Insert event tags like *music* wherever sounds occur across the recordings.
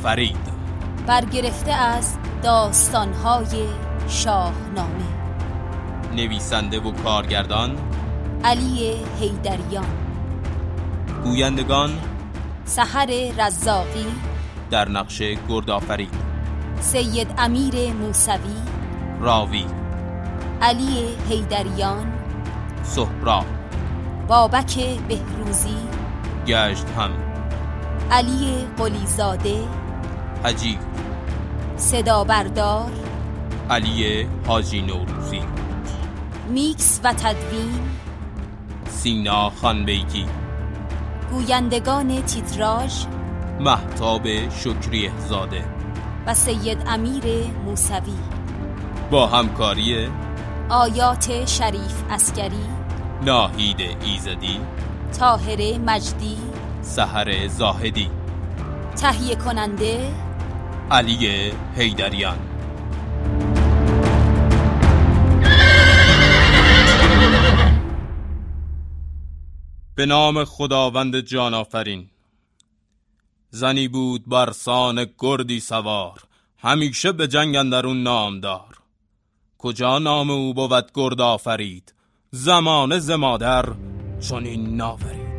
گردآفرید برگرفته از داستانهای شاهنامه. نویسنده و کارگردان علی حیدریان. گویندگان سحر رزاقی. در نقش گردآفرید سید امیر موسوی. راوی. علی حیدریان. سهراب بابک بهروزی. گشت هم علی قلیزاده. حجی صدا بردار. علی حاجی نوروزی. میکس و تدوین. سینا خانبیگی گویندگان تیتراژ. محتاب شکری زاده و سید امیر موسوی. با همکاری آیات شریف اسکری ناهید ایزدی. طاهره مجدی. سحر زاهدی. تهیه کننده علی حیدریان. به نام خداوند جان آفرین زنی بود بر سان گردی سوار همیشه به جنگ اندرون نامدار کجا نام او بود گرد آفرید؟ زمانه ز مادر چون این ناورید.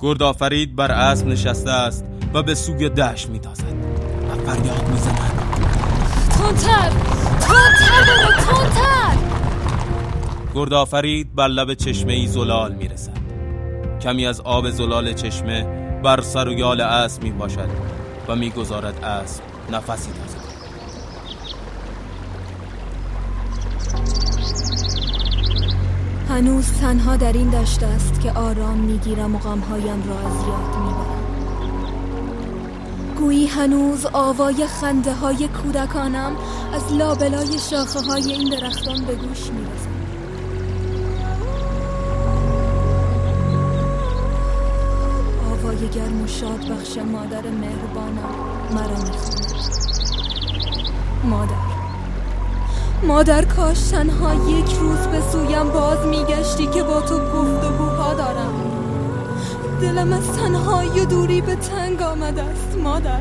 گرد آفرید بر اسب نشسته است و به سوی دشت میتازد و فریاد می‌زند. تندتر تندتر برو تندتر! گرد آفرید بر لب چشمه ای زلال می‌رسد. کمی از آب زلال چشمه بر سر و یال اسب میپاشد و می‌گذارد اسب نفسی تازه هنوز تنها در این دشت است که آرام می‌گیرم و غمهایم را از یاد می‌برم. گویی هنوز آوای خنده های کودکانم از لابلای شاخه های این درختان به گوش می‌رسد. آوای گرم و شاد بخش مادر مهربانم مرا می‌خواند. مادر. مادر کاش تنها یک روز به سویم باز میگشتی که با تو گفتگوها دارم. دلم از تنهایی و دوری به تنگ آمده است مادر.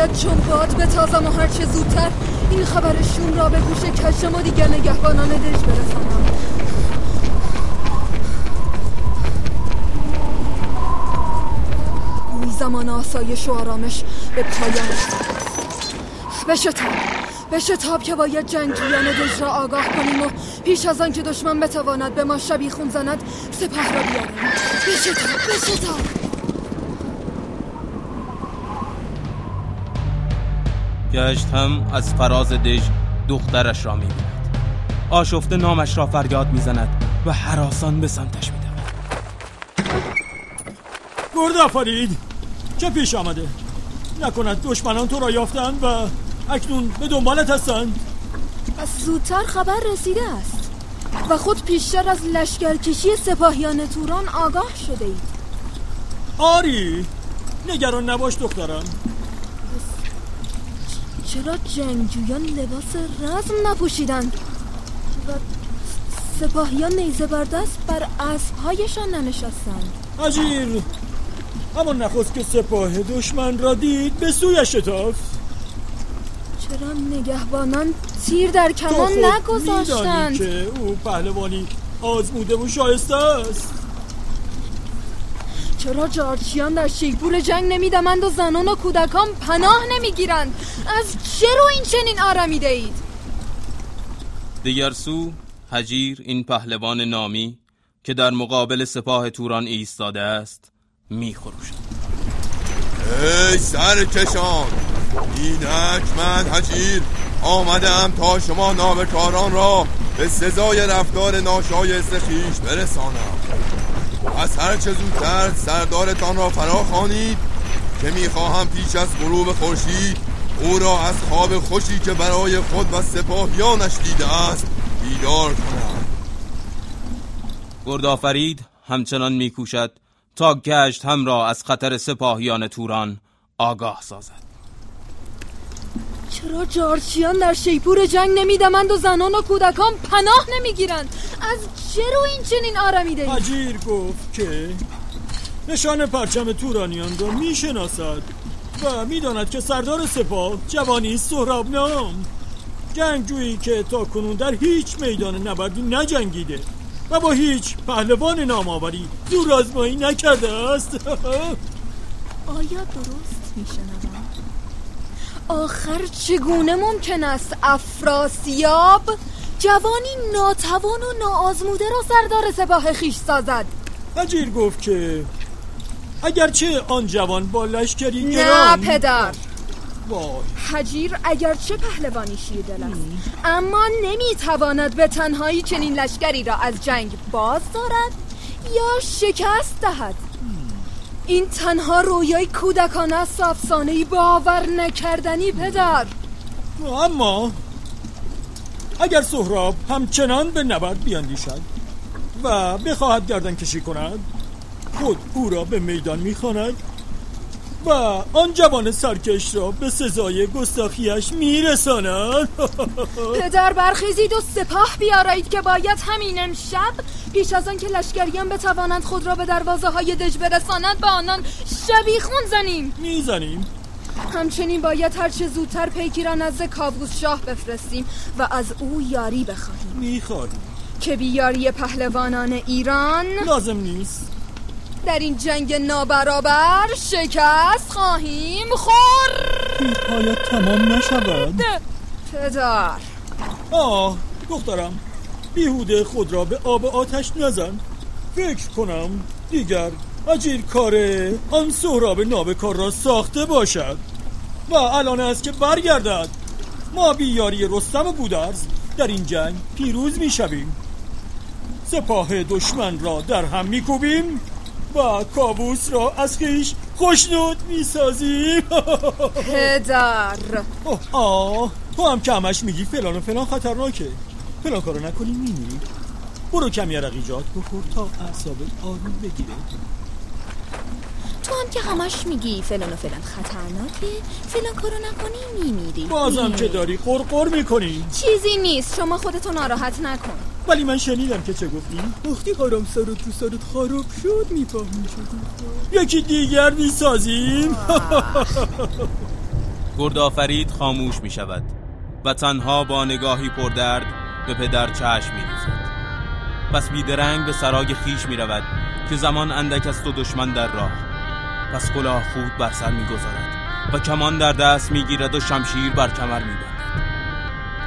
باید چون باد بتازم و هرچه زودتر این خبر شوم را به گوش کشم و دیگر نگهبانان دژ برسانم. گوی زمان آسایش و آرامش به پایان. بشتاب بشتاب که باید جنگجویان دژ را آگاه کنیم و پیش از آن که دشمن بتواند به ما شبیخون زند سپه را بیاریم. بشتاب بشتاب گشت هم از فراز دژ دخترش را می‌بیند. آشفته نامش را فریاد می‌زند و حراسان به سمتش میدود. گرد آفرید چه پیش آمده؟ نکند دشمنان تو را یافتند و اکنون به دنبالت هستند. از زودتر خبر رسیده است. و خود پیشتر از لشکرکشی سپاهیان توران آگاه شده اید. آری نگران نباش دخترم. چرا جنگجویان لباس رزم نپوشیدند و سپاهیان نیزه بردست بر اسبهایشان ننشستند. عجیر اما نخست که سپاه دشمن را دید به سویش شتافت چرا نگهبانان تیر در کمان می‌دانی نگذاشتند؟ که او پهلوانی آزموده و شایسته است. چرا جارچیان در شیپور جنگ نمیدمند و زنان و کودکان پناه نمی‌گیرند؟ از چه رو این چنین آرمیده اید؟ دیگر سو هجیر این پهلوان نامی که در مقابل سپاه توران ایستاده است میخروشد ای سرکشان اینک من حجیر آمدم تا شما نابکاران را به سزای رفتار ناشایست خیش برسانم. از هر چه زودتر سردارتان را فرا خوانید که می‌خواهم پیش از غروب خورشید او را از خواب خوشی که برای خود و سپاهیانش دیده است بیدار کنم. گردآفرید همچنان میکوشد تا گشت هم را از خطر سپاهیان توران آگاه سازد. چرا جارچیان در شیپور جنگ نمیدمند و زنان و کودکان پناه نمی‌گیرند؟ از چرا این چنین آرمیده اجیر گفت که نشان پرچم تورانیان را می‌شناسد و می‌داند که سردار سپاه جوانی سهراب نام جنگجویی که تا کنون در هیچ میدان نبردی نجنگیده و با هیچ پهلوان نامآوری دور آزمایی نکرده است. *laughs* آیا درست میشنوم؟ آخر چگونه ممکن است افراسیاب جوانی ناتوان و ناآزموده را سردار سپاه خیش سازد؟ اجیر گفت که اگرچه آن جوان با لشکری نه گران پدر. وای. حجیر اگرچه پهلوانی شیر دل است. اما نمی‌تواند به تنهایی چنین لشکری را از جنگ باز دارد یا شکست دهد. این تنها رویای کودکانه است و افسانهای باور نکردنی پدر. اما اگر سهراب همچنان به نبرد بیاندیشد و بخواهد گردن کشی کند خود او را به میدان می‌خواند و آن جوان سرکش را به سزای گستاخیش میرساند. *laughs* پدر برخیزید و سپاه بیارایید که باید همین امشب پیش از آن که لشکریان بتوانند خود را به دروازه های دژ برسانند به آنان شبیخون زنیم. می‌زنیم. همچنین باید هرچه زودتر پیکی را نزد کاووس شاه بفرستیم و از او یاری بخواهیم. می‌خواهیم. که بیاری پهلوانان ایران لازم نیست. در این جنگ نابرابر شکست خواهیم خورد. پایت تمام نشود. پدر. آه دخترم بیهوده خود را به آب آتش نزن. فکر کنم دیگر اجیر کار آن سهراب نابکار را ساخته باشد. و الان است که برگردد. ما بیاری رستم و بودرز در این جنگ پیروز می شویم سپاه دشمن را در هم می کوبیم و کابوس را از خیش خوشنود می سازیم *laughs* پدر آه تو هم که همش میگی فلان و فلان خطرناکه. فلان کارو نکنی میمیری برو کمی عرقیجات بخور تا اعصابت آروم بگیره. تو هم که همش میگی فلان و فلان خطرناکه فلان کارو نکنی میمیری. بازم که داری قرقر می‌کنی. چیزی نیست شما خودتو ناراحت نکن. ولی من شنیدم که چه گفتی. وقتی حرام سرت رو سرت خراب شد می‌فهمی شد یکی دیگر می‌سازیم. *laughs* گردآفرید خاموش می شود و تنها با نگاهی پردرد به پدر چشم می دوزد. پس بیدرنگ به سرای خیش می رود که زمان اندک است و دشمن در راه. پس کلاه خود بر سر می گذارد و کمان در دست می گیرد و شمشیر بر کمر می بندد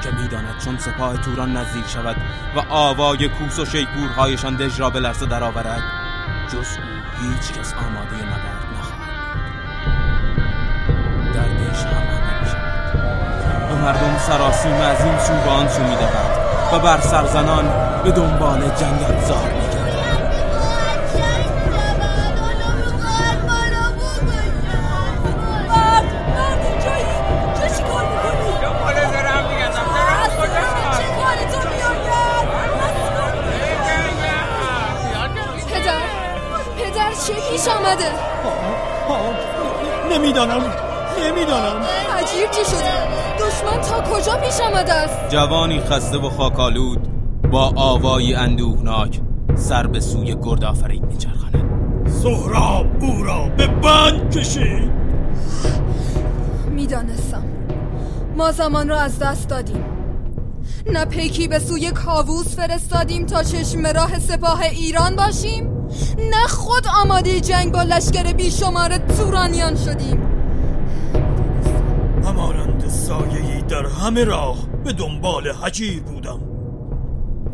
که می داند چون سپاه توران نزدیک شود و آوای کوس و شیپورهایشان دژ را به لرزه درآورد جز او هیچ کس آماده نبرد نخواهد. در دژ شود و مردم سراسیم از این سو به آن سو و بر سرزنان به دنبال جنگل زار آمده نمی‌دانم. نمی‌دانم. عجیب چی شده. دشمن تا کجا پیش آمده است؟ جوانی خسته و خاکالود با آوایی اندوهناک سر به سوی گردآفرید میچرخاند. سهراب او را به بند کشید. می‌دانستم. ما زمان را از دست دادیم. نه پیکی به سوی کاووس فرستادیم تا چشم راه سپاه ایران باشیم. نه خود آماده جنگ با لشکر بیشمار تورانیان شدیم. همانند سایه‌ای در همه راه به دنبال حجیر بودم.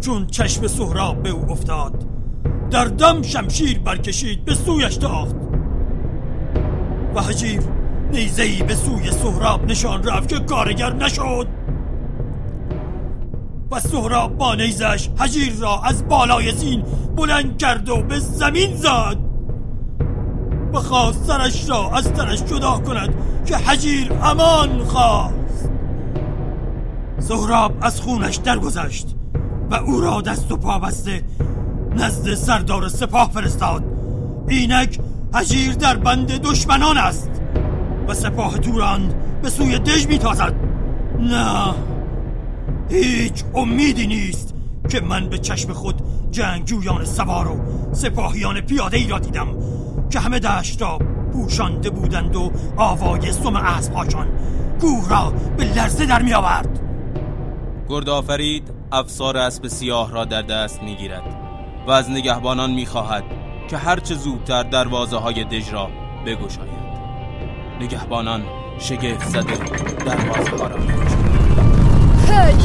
چون چشم سهراب به او افتاد در دم شمشیر برکشید به سویش تاخت و حجیر نیزهی به سوی سهراب نشان رفت که کارگر نشد. و سهراب با نیزش حجیر را از بالای زین بلند کرد و به زمین زد بخواست سرش را از تنش جدا کند که حجیر امان خواست. سهراب از خونش درگذشت و او را دست و پا بسته نزد سردار سپاه فرستاد. اینک حجیر در بند دشمنان است و سپاه توران به سوی دژ میتازد. نه. هیچ امیدی نیست که من به چشم خود جنگجویان سوار و سپاهیان پیاده ای را دیدم که همه دشت را پوشانده بودند و آوای سم اسبهاشان کوه را به لرزه در می آورد گرد آفرید افسار اسب سیاه را در دست می گیرد و از نگهبانان می خواهد که هرچه زودتر دروازه های دژ را بگشاید. نگهبانان شگفت زده دروازه ها را هی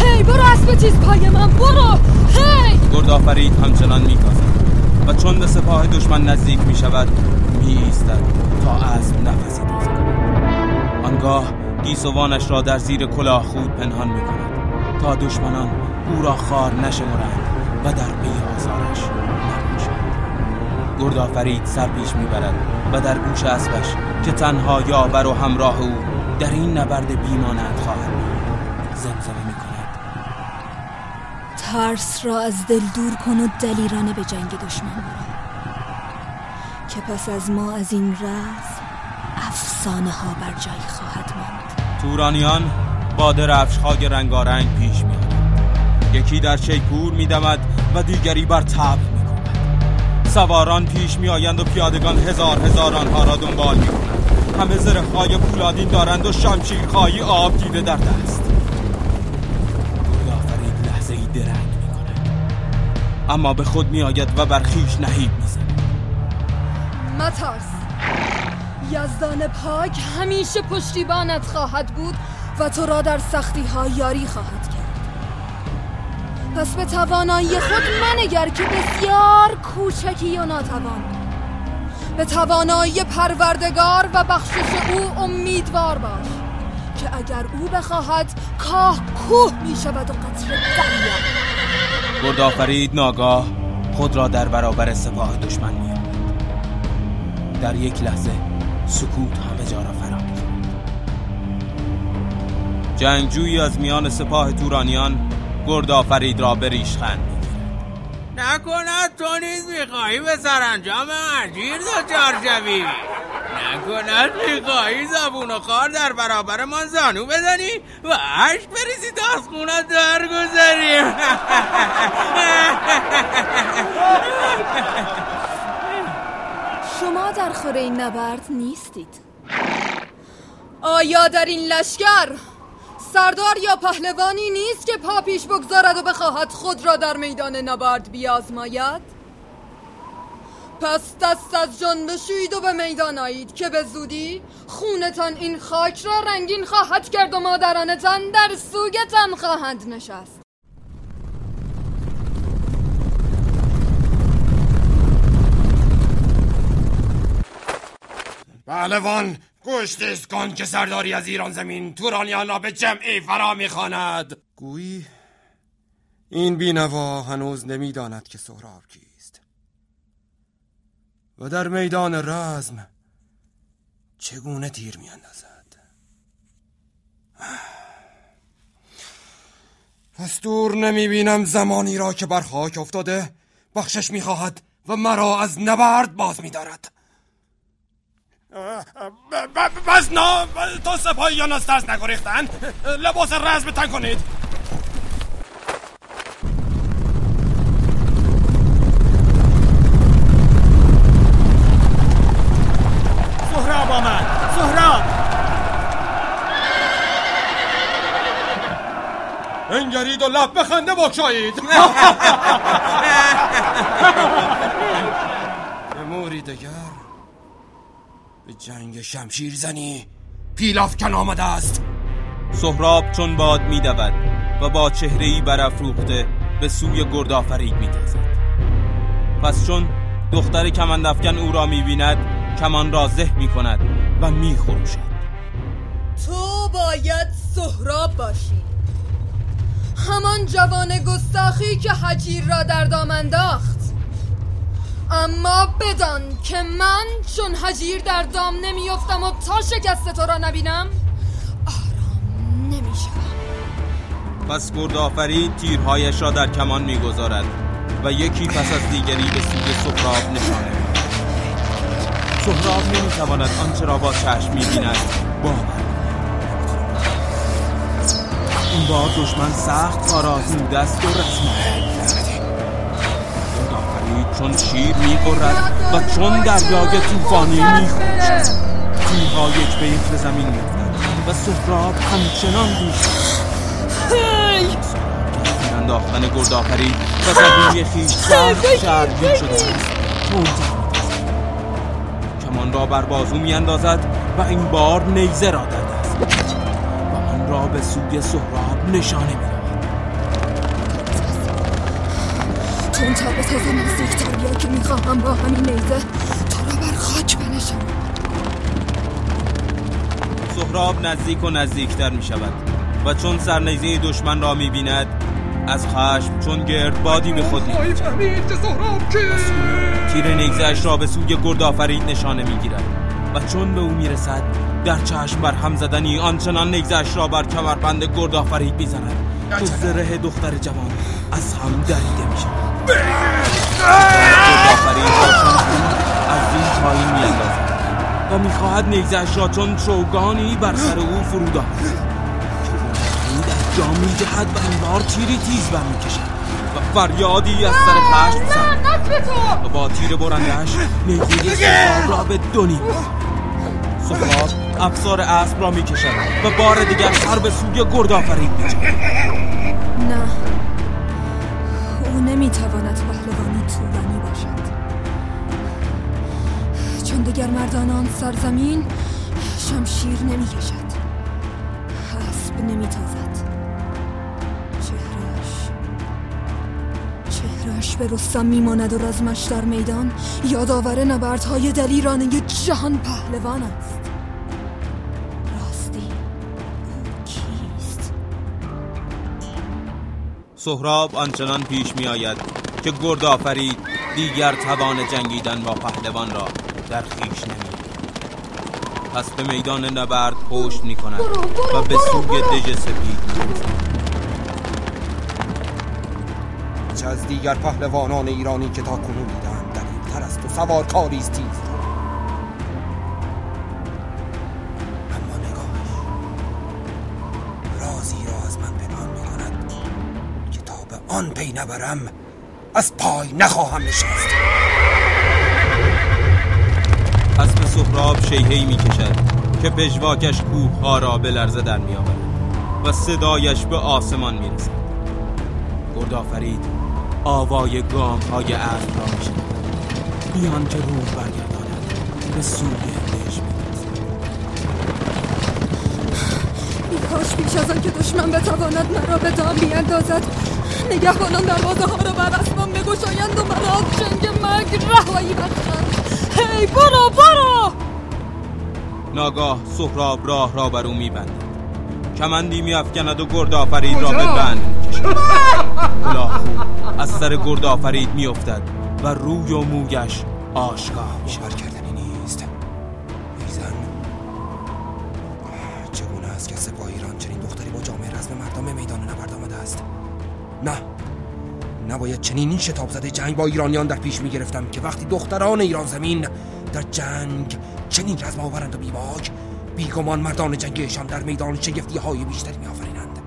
هی برو اسب تیز پای من برو. هی. گرد آفرید همچنان می و چون به سپاه دشمن نزدیک می شود می ایستد تا اسب نفسی تازه کند. آنگاه گیسوانش را در زیر کلاه خود پنهان می کند تا دشمنان او را خار نشمرند و در پی آزارش نباشند گرد آفرید سر پیش می‌برد و در گوش اسبش که تنها یاور و همراه او در این نبرد بیمانند خواهد زمزمه می کند ترس را از دل دور کن و دلیرانه به جنگ دشمن برو. که پس از ما از این رز افسانه ها بر جای خواهد ماند. تورانیان با درفشهای رنگارنگ پیش می یکی در شیپور می دمد و دیگری بر تب می کند سواران پیش می آیند و پیادگان هزار هزار آنها را دنبال می کنند همه زرخهای پولادین دارند و شمشیرخواهی آب دیده در دست. اما به خود می آید و بر خیش نهیب می زند مترس. یزدان پاک همیشه پشتیبانت خواهد بود و تو را در سختی ها یاری خواهد کرد. پس به توانایی خود منگر که بسیار کوچکی و ناتوان. به توانایی پروردگار و بخشش او امیدوار باش. که اگر او بخواهد کاه کوه می شود و قطر دریا گرد آفرید ناگاه خود را در برابر سپاه دشمن می در یک لحظه سکوت همه جا را فرا می جنگجویی از میان سپاه تورانیان گرد آفرید را به ریشخند نکند تو نیز می‌خواهی به سرانجام عجیر دچار شوی. نکند می‌خواهی زبون و خار در برابر من زانو بزنی و عشق بریزی تا از خونت درگذری. شما در خوره این نبرد نیستید. آیا در این لشکر سردار یا پهلوانی نیست که پا پیش بگذارد و بخواهد خود را در میدان نبرد بیازماید؟ پس دست از جان بشوید و به میدان آیید که به زودی خونتان این خاک را رنگین خواهد کرد و مادرانتان در سوگتان خواهند نشست. پهلوان گوشتیز کن که سرداری از ایران زمین تورانیان را به جمعی فرا می‌خواند. گویی این بینوا هنوز نمی‌داند که سهراب کیست. و در میدان رزم چگونه تیر میاندازد؟ پس دور نمی‌بینم زمانی را که بر خاک افتاده بخشش می‌خواهد و مرا از نبرد باز میدارد. بس نا تا سپاهیان از ترس نگریختن لباس رزم تن کنید. و لب بخنده بکشایید. *laughs* به موری دگر به جنگ شمشیر زنی پیلافکن آمده است. سهراب چون باد میدود و با چهره ای برافروخته به سوی گردآفرید میتازد. پس چون دختر کمندافکن او را می‌بیند کمان را زه می‌کند و میخروشد. تو باید سهراب باشی. همان جوان گستاخی که حجیر را در دام انداخت اما بدان که من چون حجیر در دام نمیافتم و تا شکست تو را نبینم آرام نمیشم پس گردآفرید تیرهایش را در کمان می‌گذارد و یکی پس از دیگری به سوی سهراب نشانه. سهراب نمی‌تواند آنچه را با چشم می‌بیند باور. این بار دشمن سخت کارآزموده است و گردآفرید چون شیر میغرد و چون دریای طوفانی میخوشد تیرها یک به یک به زمین میافتد و سهراب همچنان هی! تیر انداختن گردآفرید و زمین خیش سخت شرگی شده است. کمان را بر بازو میاندازد و این بار نیزه را در دست و آن را به سوی سهراب نشانه می‌دهد چون تا به نزدیکتر بیا که می‌خواهم با همین نیزه تو را بر خاک بنشانم سهراب نزدیک و نزدیکتر می شود و چون سرنیزه دشمن را می بیند از خشم چون گرد بادی به خود می کیست تیر نیزهش را به سوی گردآفرید نشانه می گیرد و چون به او می رسد در چشم بر هم زدنی آنچنان نیزهش را بر کمربند گردآفرید می زند که زره دختر جوان از هم دریده می شود گردآفرید را چون خون از این پایین می اندازد و می خواهد نیزهش را چون چوگانی بر سر او فرود آورد. از جا می جهد و این بار تیری تیز برمی کشد و فریادی از سر خشم زد و با تیر برندش نیزه را به دو سهراب افسار اسب را می‌کشد و بار دیگر سر به سوی گردآفرید میجهد نه. او نمی‌تواند پهلوانی طولانی باشد. چون دیگر مردان آن سرزمین شمشیر نمی‌کشد. اسب نمیتازد. چهرش به رستم میماند و رزمش در میدان. یادآور نبردهای دلیرانه جهان پهلوان است. راستی او کیست؟ سهراب آنچنان پیش میآید که گردآفرید دیگر توان جنگیدن با پهلوان را در خیش نمی پس به میدان نبرد پشت می کند و به سوی دژ سپید می از دیگر پهلوانان ایرانی که تا کنون دیدم دلیلتر است و سوار کاری است تیز. اما نگاهش رازی را از من پنهان می کند که تا به آن پی نبرم از پای نخواهم نشست. پس به سهراب شیهی می کشد که پژواکش کوه ها را به لرزه در می آورد و صدایش به آسمان می رسد گردآفرید آوای گام های اسب را می شود بیان که روح برگرداند. به سوی ای کاش پیش از که دشمن بتواند مرا به دام بیاندازد. نگهبانان دروازه ها را بر اسبان بگشایند و مرا از جنگ مرگ رهایی بخشند. هی برو برو! ناگاه سهراب راه را بر او میبندد. کمندی میافکند و گرد آفرید را به بند *laughs* از سر گرد آفرید میافتد و روی و مویش آشکار باور کردنی نیست. ایزن. چگونه است که سپاه ایران چنین دختری با جامعه رسم مردم میدان نبرد آمده است؟ نه. نباید چنین این شتاب زده جنگ با ایرانیان در پیش می گرفتم که وقتی دختران ایران زمین در جنگ چنین رزم آورند و بیباک بیگمان مردان جنگیشان در میدان شگفتی های بیشتری می آفرینند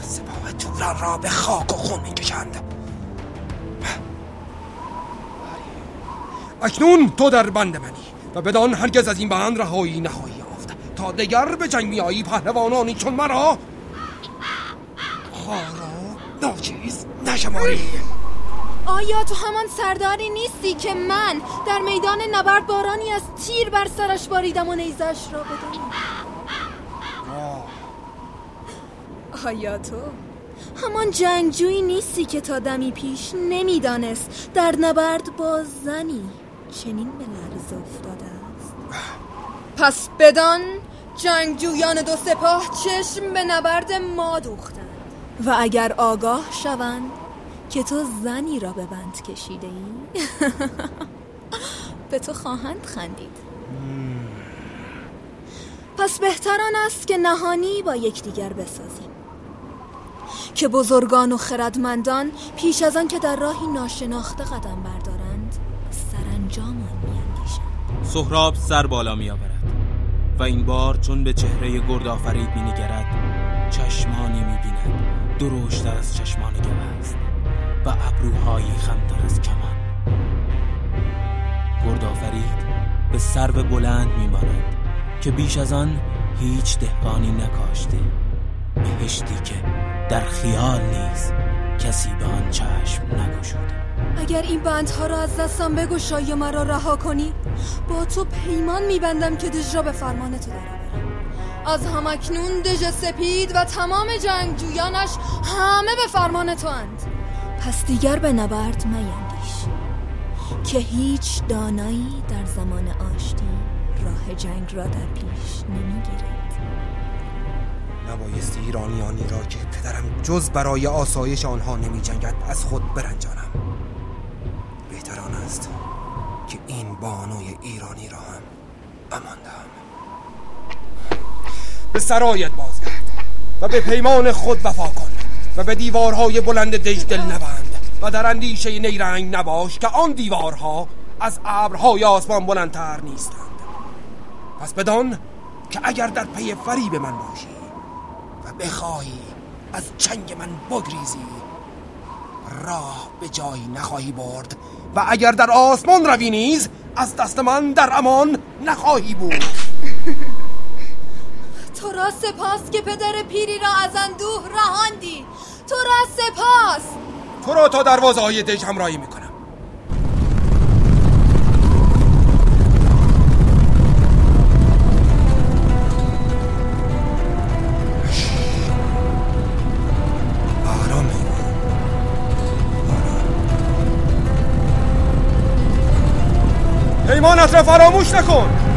سپاه توران را به خاک و خون می کشند اکنون تو در بند منی و بدان هرگز از این بند رهایی نخواهی یافت. تا دگر به جنگ میایی پهلوانانی چون مرا. خارا ناچیز نشماری. آیا تو همان سرداری نیستی که من در میدان نبرد بارانی از تیر بر سرش باریدم و نیزش را بدم آیا تو همان جنگجویی نیستی که تا دمی پیش نمی‌دانست در نبرد با زنی چنین به لرز افتاده است. پس بدان جنگجویان دو سپاه چشم به نبرد ما دوختند. و اگر آگاه شوند که تو زنی را به بند کشیده ای؟ *laughs* به تو خواهند خندید. پس بهتران است که نهانی با یکدیگر بسازیم که بزرگان و خردمندان پیش از آن که در راهی ناشناخته قدم بردارند سرانجام آن میاندیشند. سهراب سر بالا می آورد و این بار چون به چهره گردآفرید می نگرد چشمانی می بیند درشتر از چشمان گوزن و ابروهایی خمتر از کمان. گردآفرید به سرو بلند می ماند که بیش از آن هیچ دهقانی نکاشته. بهشتی که در خیال نیز کسی به آن چشم نگشوده. اگر این بندها را از دستم بگشایی و مرا رها کنی با تو پیمان میبندم که دژ را به فرمان تو درآورم. از همکنون دژ سپید و تمام جنگجویانش همه به فرمان تو اند پس دیگر به نبرد میندیش که هیچ دانایی در زمان آشتی راه جنگ را در پیش نمی‌گیرد. نبایست ایرانیانی را که پدرم جز برای آسایش آنها نمی جنگد از خود برنجانم. بهتران است که این بانوی ایرانی را هم امان دهم به سرایت بازگرد و به پیمان خود وفا کن. و به دیوارهای بلند دژ دل نبند و در اندیشه نیرنگ نباش که آن دیوارها از ابرهای آسمان بلندتر نیستند. پس بدان که اگر در پی فریب من باشی و بخواهی از چنگ من بگریزی راه به جایی نخواهی برد و اگر در آسمان روی نیز از دست من در امان نخواهی بود. تو را سپاس که پدر پیری را از اندوه رهاندی. تو را سپاس. تو را تا دروازه های دژ همراهی می‌کنم. پیمانت را فراموش نکن.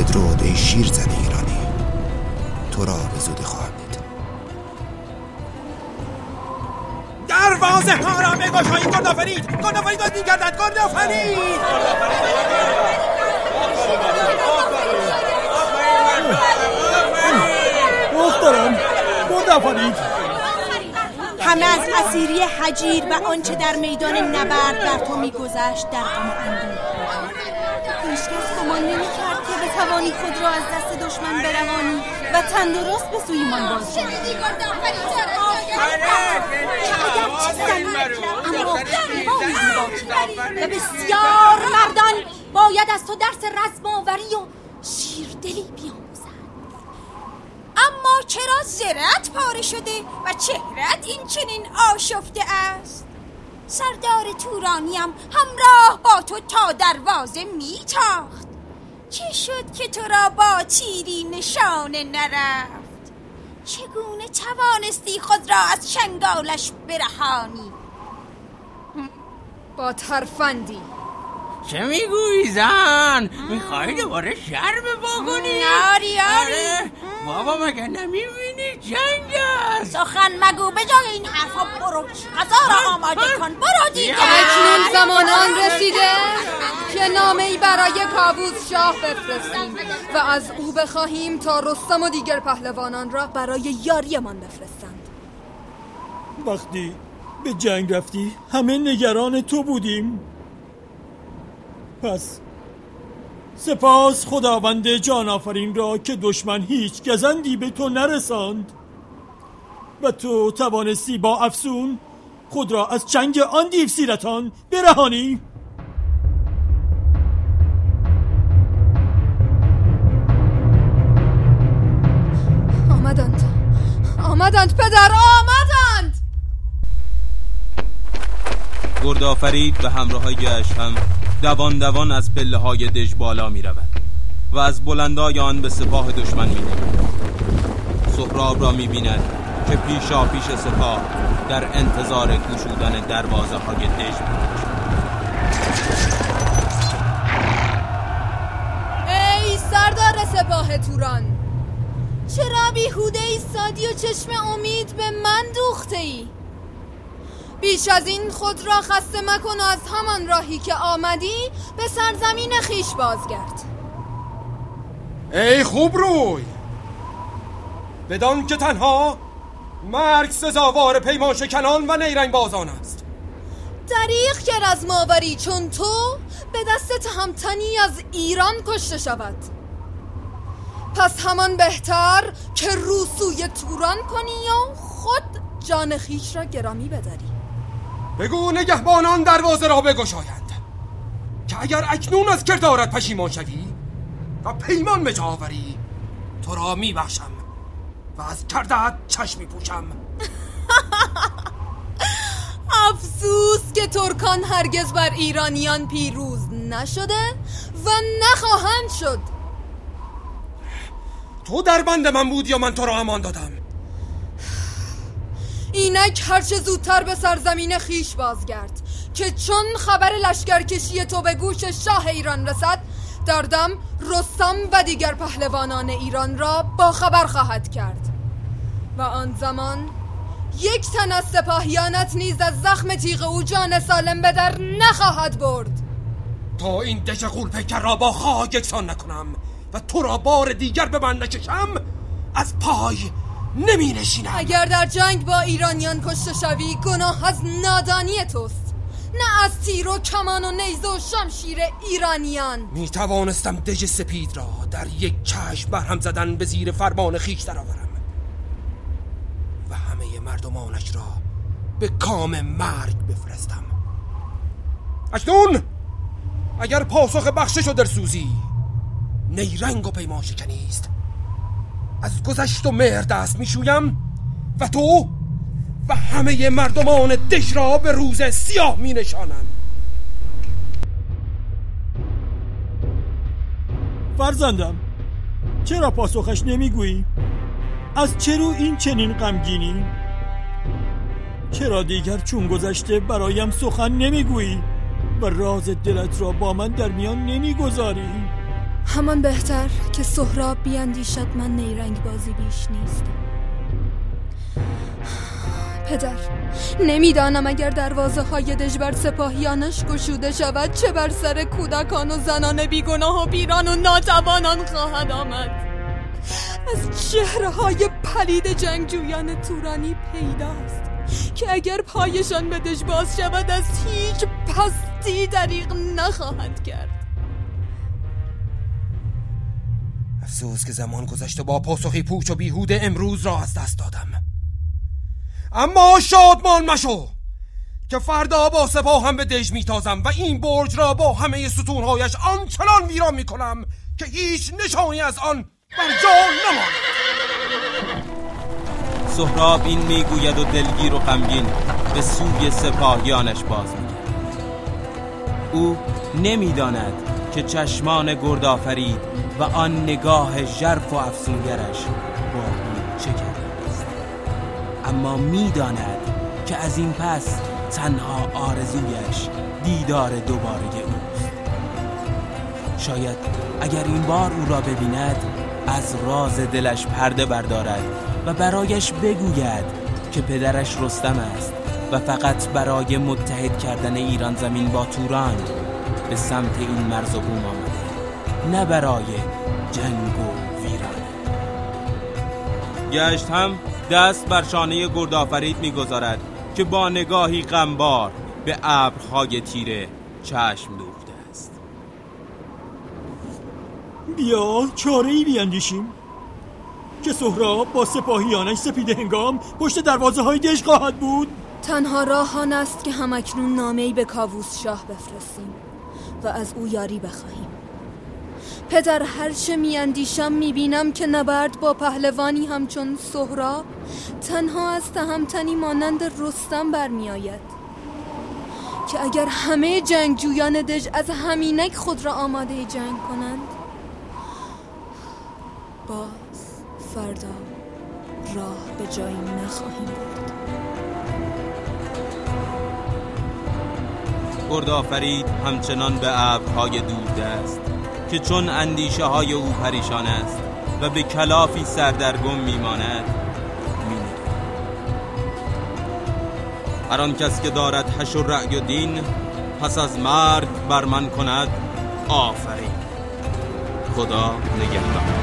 بدرود ای شیرزن ایرانی. تو را به زودی خواهم دید. دروازه ها را بگشایید گردآفرید گردآفرید باز میگردد. گردآفرید دخترم گردآفرید همه از اسیری حجیر و آنچه در میدان نبرد بر تو میگذشت در غم اندوه. هیچکس گمان بتوانی خود را از دست دشمن برهانی و تندرست به باز پیمانی زیبا و بسیار مردان باید از تو درس رزماوری و شیردلی بیاموزند اما چرا زرت پاره شده و چهرت این چنین آشفته است سردار تورانیم همراه با تو تا دروازه میتاخت چه شد که تو را با تیری نشانه نرفت؟ چگونه توانستی خود را از شنگالش برهانی؟ با ترفندی. چه می‌گویی زن؟ میخوایی دوباره شر به پا کنی؟ آری آری آره. بابا مگه نمی‌بینی؟ جنگ است. سخن مگو به جای این حرفا برو. غذا را آماده کن. برو دیگر اکنون زمان آن رسیده که نامه ای برای کاووس شاه بفرستیم و از او بخواهیم تا رستم و دیگر پهلوانان را برای یاریمان بفرستند. وقتی به جنگ رفتی همه نگران تو بودیم. پس سپاس خداوند جان آفرین را که دشمن هیچ گزندی به تو نرساند و تو توانستی با افسون خود را از چنگ آن دیو سیرتان برهانی. آمدند. آمدند پدر آمدند! گردآفرید به همراه گشت هم دوان دوان از پله های دژ بالا می رود و از بلندای آن به سپاه دشمن می سهراب را می بیند که پیشا پیش سپاه در انتظار گشودن دروازه های دژ ای سردار سپاه توران چرا بیهوده ایستادی و چشم امید به من دوخته ای؟ بیش از این خود را خسته مکن و از همان راهی که آمدی به سرزمین خیش بازگرد. ای خوب روی. بدان که تنها مرگ سزاوار پیمان شکنان و نیرنگ بازان است. دریغ که رزماوری چون تو به دست تهمتنی از ایران کشته شود. پس همان بهتر که روسوی توران کنی و خود جان خیش را گرامی بداری. بگو نگهبانان دروازه را بگشایند. که اگر اکنون از کردارت پشیمان شوی و پیمان به آوری تو را میبخشم و از کردت چشمی پوشم. *laughs* افسوس که ترکان هرگز بر ایرانیان پیروز نشده و نخواهند شد. تو در بند من بود یا من تو را امان دادم. اینک هرچه زودتر به سرزمین خیش بازگرد که چون خبر لشکرکشی تو به گوش شاه ایران رسد در دم رستم و دیگر پهلوانان ایران را با خبر خواهد کرد. و آن زمان یک تن از سپاهیانت نیز از زخم تیغ او جان سالم به در نخواهد برد. تا این دژ پیکر را با خاک یکسان نکنم و تو را بار دیگر به من نکشم از پای نمی نشینم اگر در جنگ با ایرانیان کشته شوی گناه از نادانی توست نه از تیر و کمان و نیزه و شمشیر ایرانیان. می توانستم دژ سپید را در یک چشم برهم زدن به زیر فرمان خیش درآورم. و همه مردمانش را به کام مرگ بفرستم. اکنون اگر پاسخ بخشش و درسوزی نیرنگ و پیمان شکنی است. از گذشت و مهر دست می‌شویم و تو و همه مردمان دش را به روز سیاه می نشانم فرزندم چرا پاسخش نمی‌گویی؟ از چه رو این چنین غمگینی؟ چرا دیگر چون گذشته برایم سخن نمی‌گویی و راز دلت را با من در میان نمی‌گذاری؟ همان بهتر که سهراب بیاندیشد من نیرنگ بازی بیش نیست. پدر نمی‌دانم اگر دروازه های دژبر سپاهیانش گشوده شود چه بر سر کودکان و زنان بیگناه و پیران و ناتوانان خواهد آمد. از چهره های پلید جنگجویان تورانی پیداست که اگر پایشان به دژ باز شود از هیچ پستی دریغ نخواهند کرد. افسوس که زمان گذشته با پاسخی پوچ و بیهوده امروز را از دست دادم. اما شادمان مشو که فردا با سپاه هم به دژ میتازم و این برج را با همه ستونهایش آنچنان ویران می‌کنم که هیچ نشانی از آن بر جا نماند. سهراب این می‌گوید و دلگیر و غمگین به سوی سپاهیانش باز میگرد او نمی‌داند که چشمان گردآفرید و آن نگاه ژرف و افسونگرش با چه کرده است. اما می‌داند که از این پس تنها آرزویش دیدار دوباره اوست. شاید اگر این بار او را ببیند از راز دلش پرده بردارد و برایش بگوید که پدرش رستم است و فقط برای متحد کردن ایران زمین با توران به سمت این مرز و بوم آمده. نه برای جنگ و ویرانه گشت هم دست بر شانه گردآفرید می‌گذارد که با نگاهی غمبار به ابرهای تیره چشم دوخته است. بیا چاره ای بیاندیشیم که سهراب با سپاهیانش سپید هنگام پشت دروازه های دژ خواهد بود. تنها راه آن است که همکنون نامه‌ای به کاووس شاه بفرستیم. و از او یاری بخواهیم. پدر هرچه میاندیشم می‌بینم که نبرد با پهلوانی همچون سهراب تنها از تهمتنی مانند رستم برمیآید. که اگر همه جنگجویان دژ از همینک خود را آماده جنگ کنند باز فردا راه به جایی نخواهیم برد. گردآفرید همچنان به ابرهای دوده است که چون اندیشه های او پریشان است و به کلافی سردرگم میماند. هر آن کس که دارد هش و رأی و دین پس از مرگ بر من کند آفرین. خدا نگهدار.